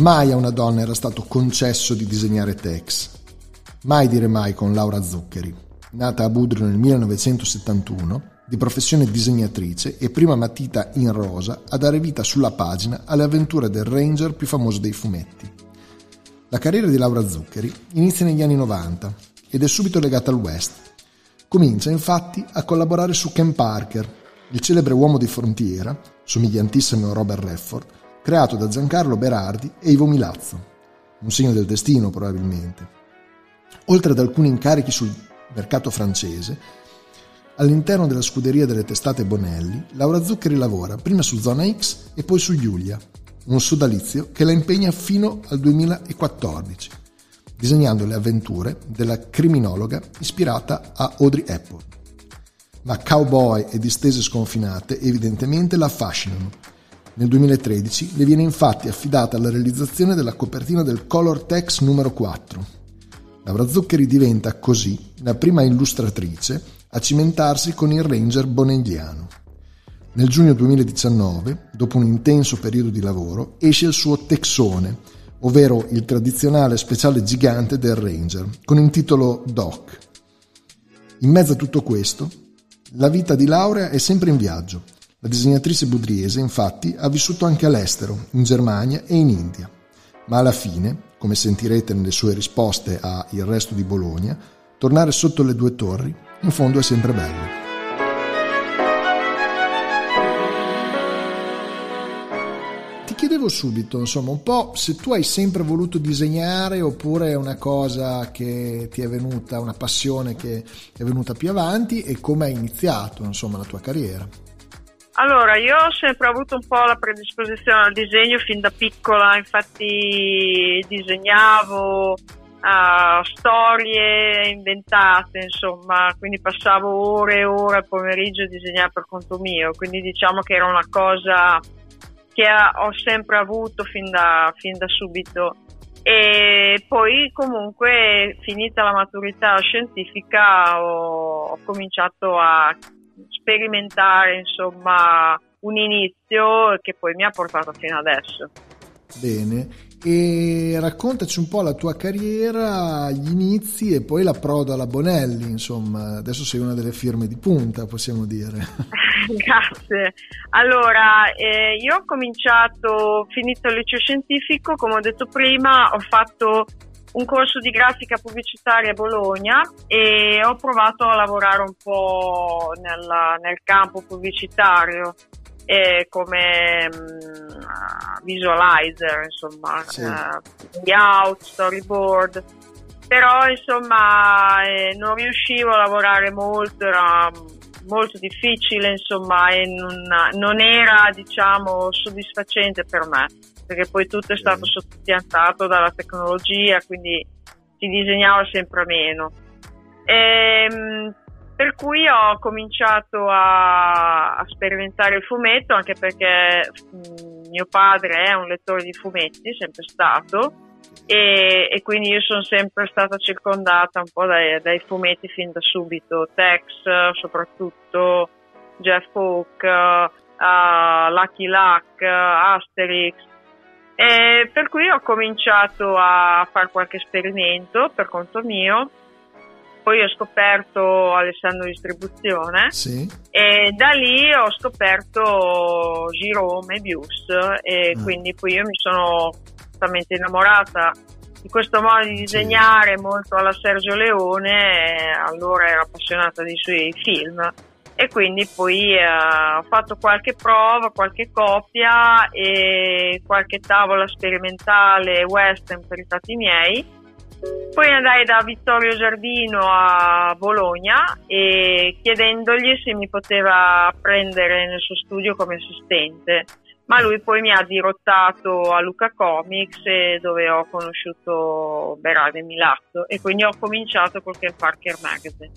Mai a una donna era stato concesso di disegnare Tex. Mai dire mai con Laura Zuccheri, nata a Budrio nel 1971, di professione disegnatrice e prima matita in rosa a dare vita sulla pagina alle avventure del ranger più famoso dei fumetti. La carriera di Laura Zuccheri inizia negli anni 90 ed è subito legata al West. Comincia infatti a collaborare su Ken Parker, il celebre uomo di frontiera, somigliantissimo a Robert Redford, creato da Giancarlo Berardi e Ivo Milazzo. Un segno del destino, probabilmente. Oltre ad alcuni incarichi sul mercato francese, all'interno della scuderia delle testate Bonelli, Laura Zuccheri lavora prima su Zona X e poi su Giulia, un sodalizio che la impegna fino al 2014, disegnando le avventure della criminologa ispirata a Audrey Hepburn. Ma cowboy e distese sconfinate evidentemente la affascinano nel 2013 le viene infatti affidata la realizzazione della copertina del Color Text numero 4. Laura Zuccheri diventa così la prima illustratrice a cimentarsi con il Ranger bonelliano. Nel giugno 2019, dopo un intenso periodo di lavoro, esce il suo Texone, ovvero il tradizionale speciale gigante del Ranger, con il titolo Doc. In mezzo a tutto questo, la vita di Laura è sempre in viaggio la disegnatrice budriese, infatti, ha vissuto anche all'estero, in Germania e in India. Ma alla fine, come sentirete nelle sue risposte a Il resto di Bologna, tornare sotto le due torri, in fondo è sempre bello. Ti chiedevo subito, insomma, un po' se tu hai sempre voluto disegnare oppure è una cosa che ti è venuta, una passione che è venuta più avanti e come hai iniziato, insomma, la tua carriera. Allora, io ho sempre avuto un po' la predisposizione al disegno fin da piccola, infatti disegnavo uh, storie inventate, insomma, quindi passavo ore e ore al pomeriggio a disegnare per conto mio, quindi diciamo che era una cosa che ho sempre avuto fin da, fin da subito. E poi comunque finita la maturità scientifica ho, ho cominciato a sperimentare insomma un inizio che poi mi ha portato fino adesso. Bene, e raccontaci un po' la tua carriera, gli inizi e poi l'approdo alla Bonelli, insomma, adesso sei una delle firme di punta, possiamo dire. Grazie. Allora, eh, io ho cominciato, finito il liceo scientifico, come ho detto prima, ho fatto un corso di grafica pubblicitaria a Bologna e ho provato a lavorare un po' nella, nel campo pubblicitario eh, come um, visualizer, insomma, sì. uh, layout, storyboard. Però insomma eh, non riuscivo a lavorare molto, era molto difficile, insomma, e non, non era diciamo soddisfacente per me perché poi tutto è stato sottopiantato dalla tecnologia, quindi si disegnava sempre meno. E, ehm, per cui ho cominciato a, a, sperimentare il fumetto, anche perché mh, mio padre è un lettore di fumetti, sempre stato, e, e, quindi io sono sempre stata circondata un po' dai, dai fumetti fin da subito, Tex soprattutto, Jeff Hawke, uh, Lucky Luck, Asterix, e per cui ho cominciato a fare qualche esperimento per conto mio. Poi ho scoperto Alessandro Distribuzione sì. e da lì ho scoperto Giro Mebius e mm. quindi poi io mi sono totalmente innamorata di questo modo di disegnare sì. molto alla Sergio Leone, allora ero appassionata dei suoi film e quindi poi eh, ho fatto qualche prova, qualche copia e qualche tavola sperimentale western per i fatti miei. Poi andai da Vittorio Giardino a Bologna e chiedendogli se mi poteva prendere nel suo studio come assistente. ma lui poi mi ha dirottato a Luca Comics dove ho conosciuto Berardi Milazzo e quindi ho cominciato col Ken Parker Magazine.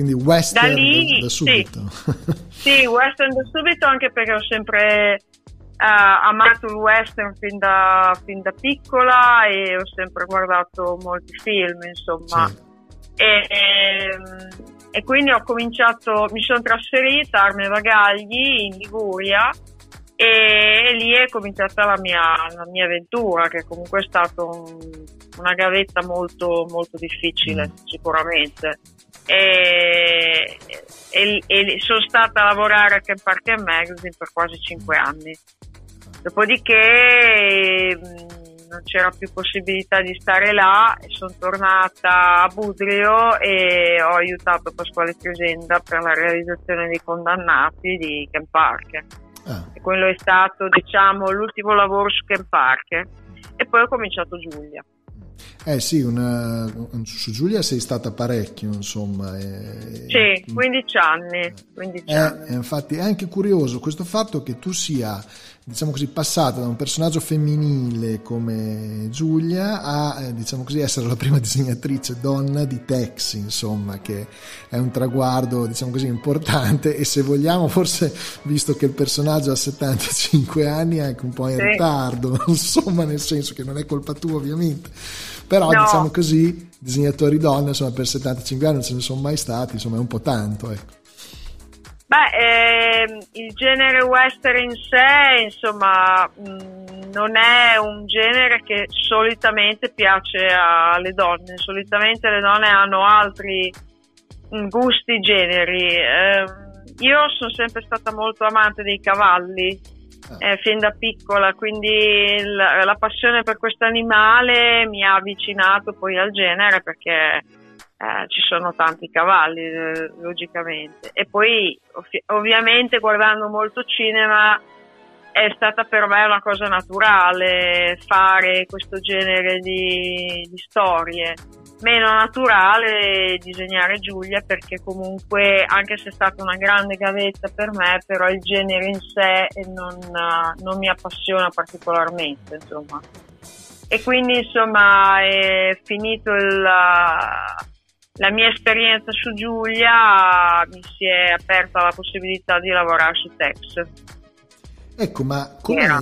Quindi western da, lì, da, subito. Sì. sì, western da subito anche perché ho sempre uh, amato il western fin da, fin da, piccola e ho sempre guardato molti film, insomma. Sì. E, e, ehm, e, quindi ho cominciato, mi sono trasferita a Arme Vagagli in Liguria e lì è cominciata la mia, la mia avventura che comunque è stata un, una gavetta molto, molto difficile mm. sicuramente e, e, e, sono stata a lavorare a Camp Park Magazine per quasi cinque anni dopodiché mm, non c'era più possibilità di stare là e sono tornata a Budrio e ho aiutato Pasquale Chiusenda per la realizzazione dei condannati di Camp Park Ah. E quello è stato, diciamo, l'ultimo lavoro su Ken Parker. E poi ho cominciato Giulia. Eh sì, una, su Giulia sei stata parecchio, insomma. E, sì, 15 anni. 15 eh, anni. Infatti è anche curioso questo fatto che tu sia diciamo così, passata da un personaggio femminile come Giulia a, eh, diciamo così, essere la prima disegnatrice donna di Tex, insomma, che è un traguardo, diciamo così, importante e se vogliamo, forse, visto che il personaggio ha 75 anni, è anche un po' in sì. ritardo, insomma, nel senso che non è colpa tua, ovviamente. Però, no. diciamo così, disegnatori donne, insomma, per 75 anni non ce ne sono mai stati, insomma, è un po' tanto, ecco. Beh, ehm, il genere western in sé, insomma, mh, mm, non è un genere che solitamente piace alle donne. Solitamente le donne hanno altri mh, mm, gusti, generi. Eh, io sono sempre stata molto amante dei cavalli. Eh, fin da piccola, quindi la, la passione per questo animale mi ha avvicinato poi al genere perché eh, ci sono tanti cavalli eh, logicamente. E poi ov- ovviamente guardando molto cinema è stata per me una cosa naturale fare questo genere di, di storie meno naturale disegnare Giulia perché comunque anche se è stata una grande gavetta per me però il genere in sé non, non mi appassiona particolarmente insomma e quindi insomma è finito il la mia esperienza su Giulia mi si è aperta la possibilità di lavorare su Tex. Ecco, ma come... Era...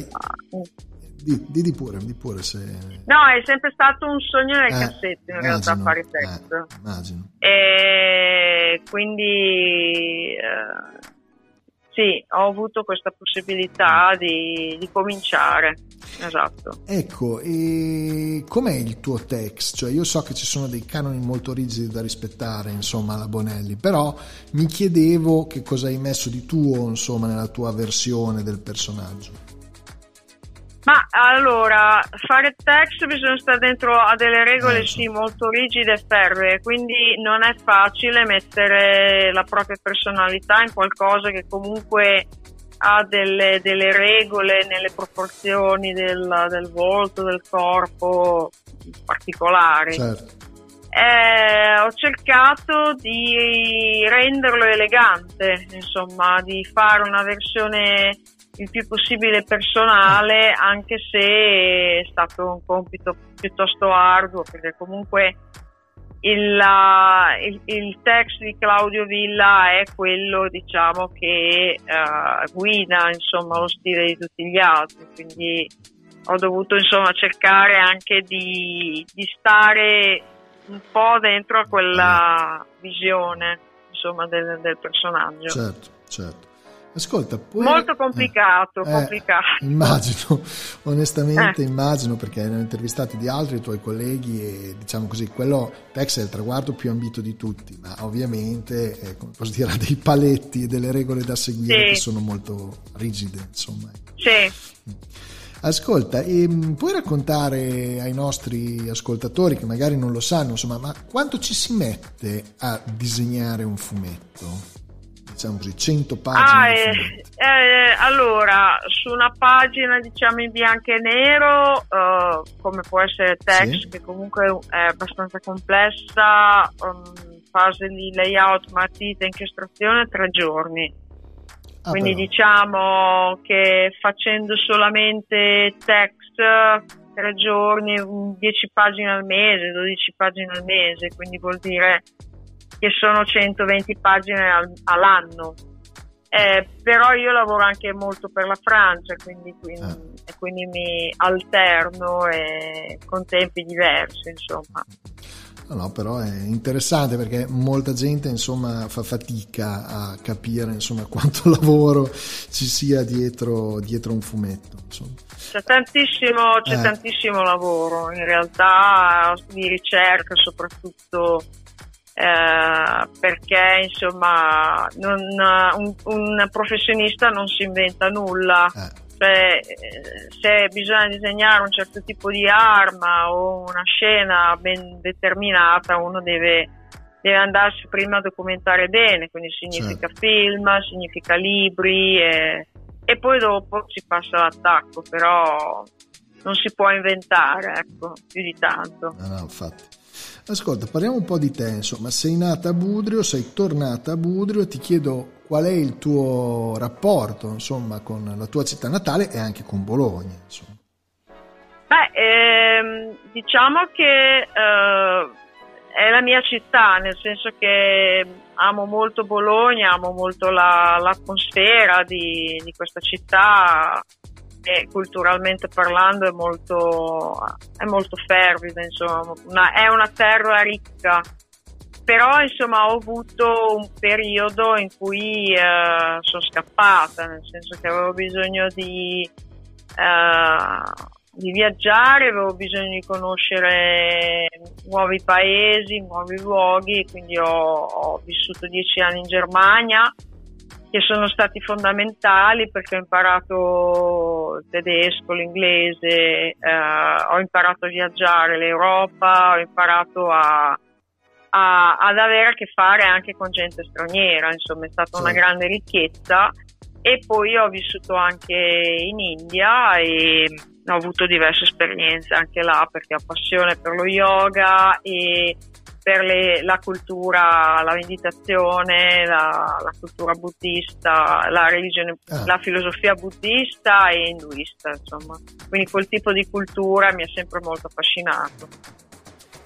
Di, di, pure, di pure se... No, è sempre stato un sogno nel eh, cassetto in immagino, realtà fare Tex. Eh, immagino. E quindi... Eh, sì, ho avuto questa possibilità di, di cominciare. Esatto. Ecco, e com'è il tuo text? Cioè, io so che ci sono dei canoni molto rigidi da rispettare, insomma, alla Bonelli, però mi chiedevo che cosa hai messo di tuo, insomma, nella tua versione del personaggio. Ma allora, fare text bisogna stare dentro a delle regole eh, sì molto rigide e ferree, quindi non è facile mettere la propria personalità in qualcosa che comunque ha delle, delle regole nelle proporzioni del, del, volto, del corpo particolari. Certo. Eh, ho cercato di renderlo elegante, insomma, di fare una versione il più possibile personale, anche se è stato un compito piuttosto arduo, perché comunque il, il, il text di Claudio Villa è quello diciamo, che uh, guida insomma, lo stile di tutti gli altri, quindi ho dovuto insomma, cercare anche di, di stare un po' dentro a quella visione insomma, del, del personaggio. Certo, certo. Ascolta, poi... Molto complicato, eh, complicato. Eh, immagino, onestamente eh. immagino perché ne ho intervistati di altri tuoi colleghi e diciamo così, quello Tex è il traguardo più ambito di tutti, ma ovviamente eh, come posso dire, ha dei paletti e delle regole da seguire sì. che sono molto rigide, insomma. Ecco. Sì. Ascolta, ehm, puoi raccontare ai nostri ascoltatori che magari non lo sanno, insomma, ma quanto ci si mette a disegnare un fumetto? Diciamo così, 100 pagine? Ah, eh, eh, allora, su una pagina diciamo in bianco e nero, uh, come può essere text, sì. che comunque è abbastanza complessa, um, fase di layout, matita, incastrazione, tre giorni. Ah, Quindi però. diciamo che facendo solamente text tre giorni, 10 pagine al mese, 12 pagine al mese, quindi vuol dire che sono 120 pagine al, all'anno. Eh, però io lavoro anche molto per la Francia, quindi, quindi, ah. quindi mi alterno e, con tempi diversi, insomma. No, no, però è interessante perché molta gente insomma fa fatica a capire insomma quanto lavoro ci sia dietro, dietro un fumetto. Insomma. C'è tantissimo, c'è eh. tantissimo lavoro in realtà di ricerca soprattutto eh, perché insomma non, un, un, professionista non si inventa nulla. Eh. Cioè, se bisogna disegnare un certo tipo di arma o una scena ben determinata, uno deve, deve andarsi prima a documentare bene, quindi significa certo. film, significa libri e, e poi dopo si passa all'attacco, però non si può inventare, ecco, più di tanto. No, no, infatti. Ascolta, parliamo un po' di te, insomma, sei nata a Budrio, sei tornata a Budrio, ti chiedo qual è il tuo rapporto, insomma, con la tua città natale e anche con Bologna, insomma. Beh, ehm, diciamo che eh, è la mia città, nel senso che amo molto Bologna, amo molto la, l'atmosfera di, di questa città, e culturalmente parlando è molto, è molto fervida, insomma, una, è una terra ricca. Però insomma ho avuto un periodo in cui eh, sono scappata, nel senso che avevo bisogno di, eh, di viaggiare, avevo bisogno di conoscere nuovi paesi, nuovi luoghi, quindi ho, ho vissuto dieci anni in Germania che sono stati fondamentali perché ho imparato il tedesco, l'inglese, eh, ho imparato a viaggiare l'Europa, ho imparato a, a, ad avere a che fare anche con gente straniera, insomma è stata sì. una grande ricchezza e poi ho vissuto anche in India e ho avuto diverse esperienze anche là perché ho passione per lo yoga e per le, la cultura, la meditazione, la, la cultura buddista, la religione, ah. la filosofia buddista e induista, insomma. Quindi quel tipo di cultura mi ha sempre molto affascinato.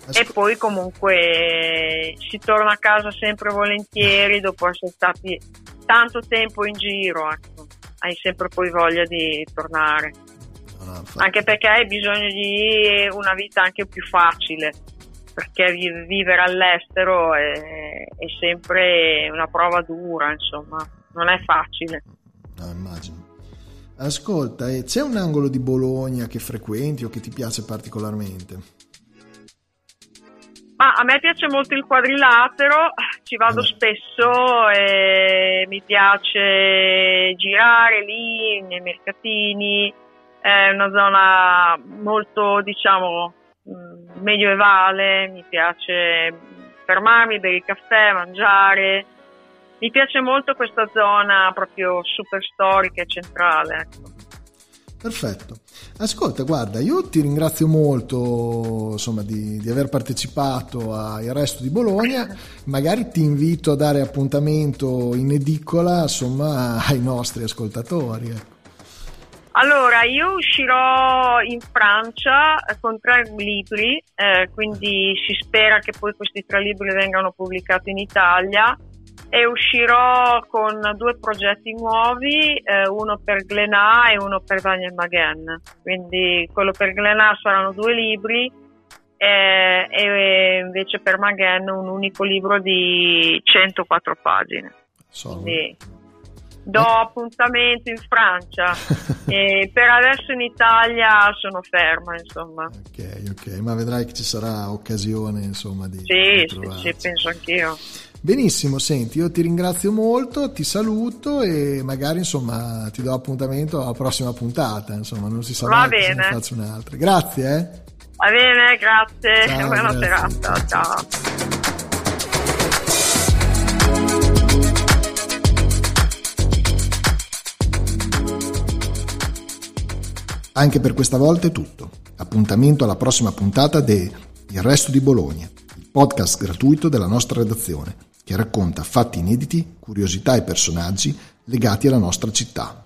Ascol- e poi comunque si torna a casa sempre volentieri dopo essere stati tanto tempo in giro, ecco. hai sempre poi voglia di tornare. Ah, anche perché hai bisogno di una vita anche più facile perché vivere all'estero è, è, sempre una prova dura, insomma, non è facile. No, immagino. Ascolta, c'è un angolo di Bologna che frequenti o che ti piace particolarmente? Ma a me piace molto il quadrilatero, ci vado allora. spesso e mi piace girare lì nei mercatini, è una zona molto, diciamo, Mm, medievale, mi piace fermarmi, bere il caffè, mangiare. Mi piace molto questa zona proprio super storica e centrale. Ecco. Perfetto. Ascolta, guarda, io ti ringrazio molto insomma, di, di, aver partecipato al resto di Bologna. Magari ti invito a dare appuntamento in edicola insomma, ai nostri ascoltatori. Allora, io uscirò in Francia eh, con tre libri, eh, quindi si spera che poi questi tre libri vengano pubblicati in Italia e uscirò con due progetti nuovi, eh, uno per Glenà e uno per Daniel Maguen. Quindi quello per Glenà saranno due libri eh, e invece per Maguen un unico libro di 104 pagine. Quindi, do appuntamento in Francia. E per adesso in Italia sono ferma insomma. Ok ok ma vedrai che ci sarà occasione insomma di, sì, sì, sì penso anch'io. Benissimo senti io ti ringrazio molto ti saluto e magari insomma ti do appuntamento alla prossima puntata insomma non si sa mai se ne faccio un'altra. Grazie eh. Va bene grazie. Ciao, buona grazie. serata ciao Anche per questa volta è tutto. Appuntamento alla prossima puntata de Il Resto di Bologna, il podcast gratuito della nostra redazione, che racconta fatti inediti, curiosità e personaggi legati alla nostra città.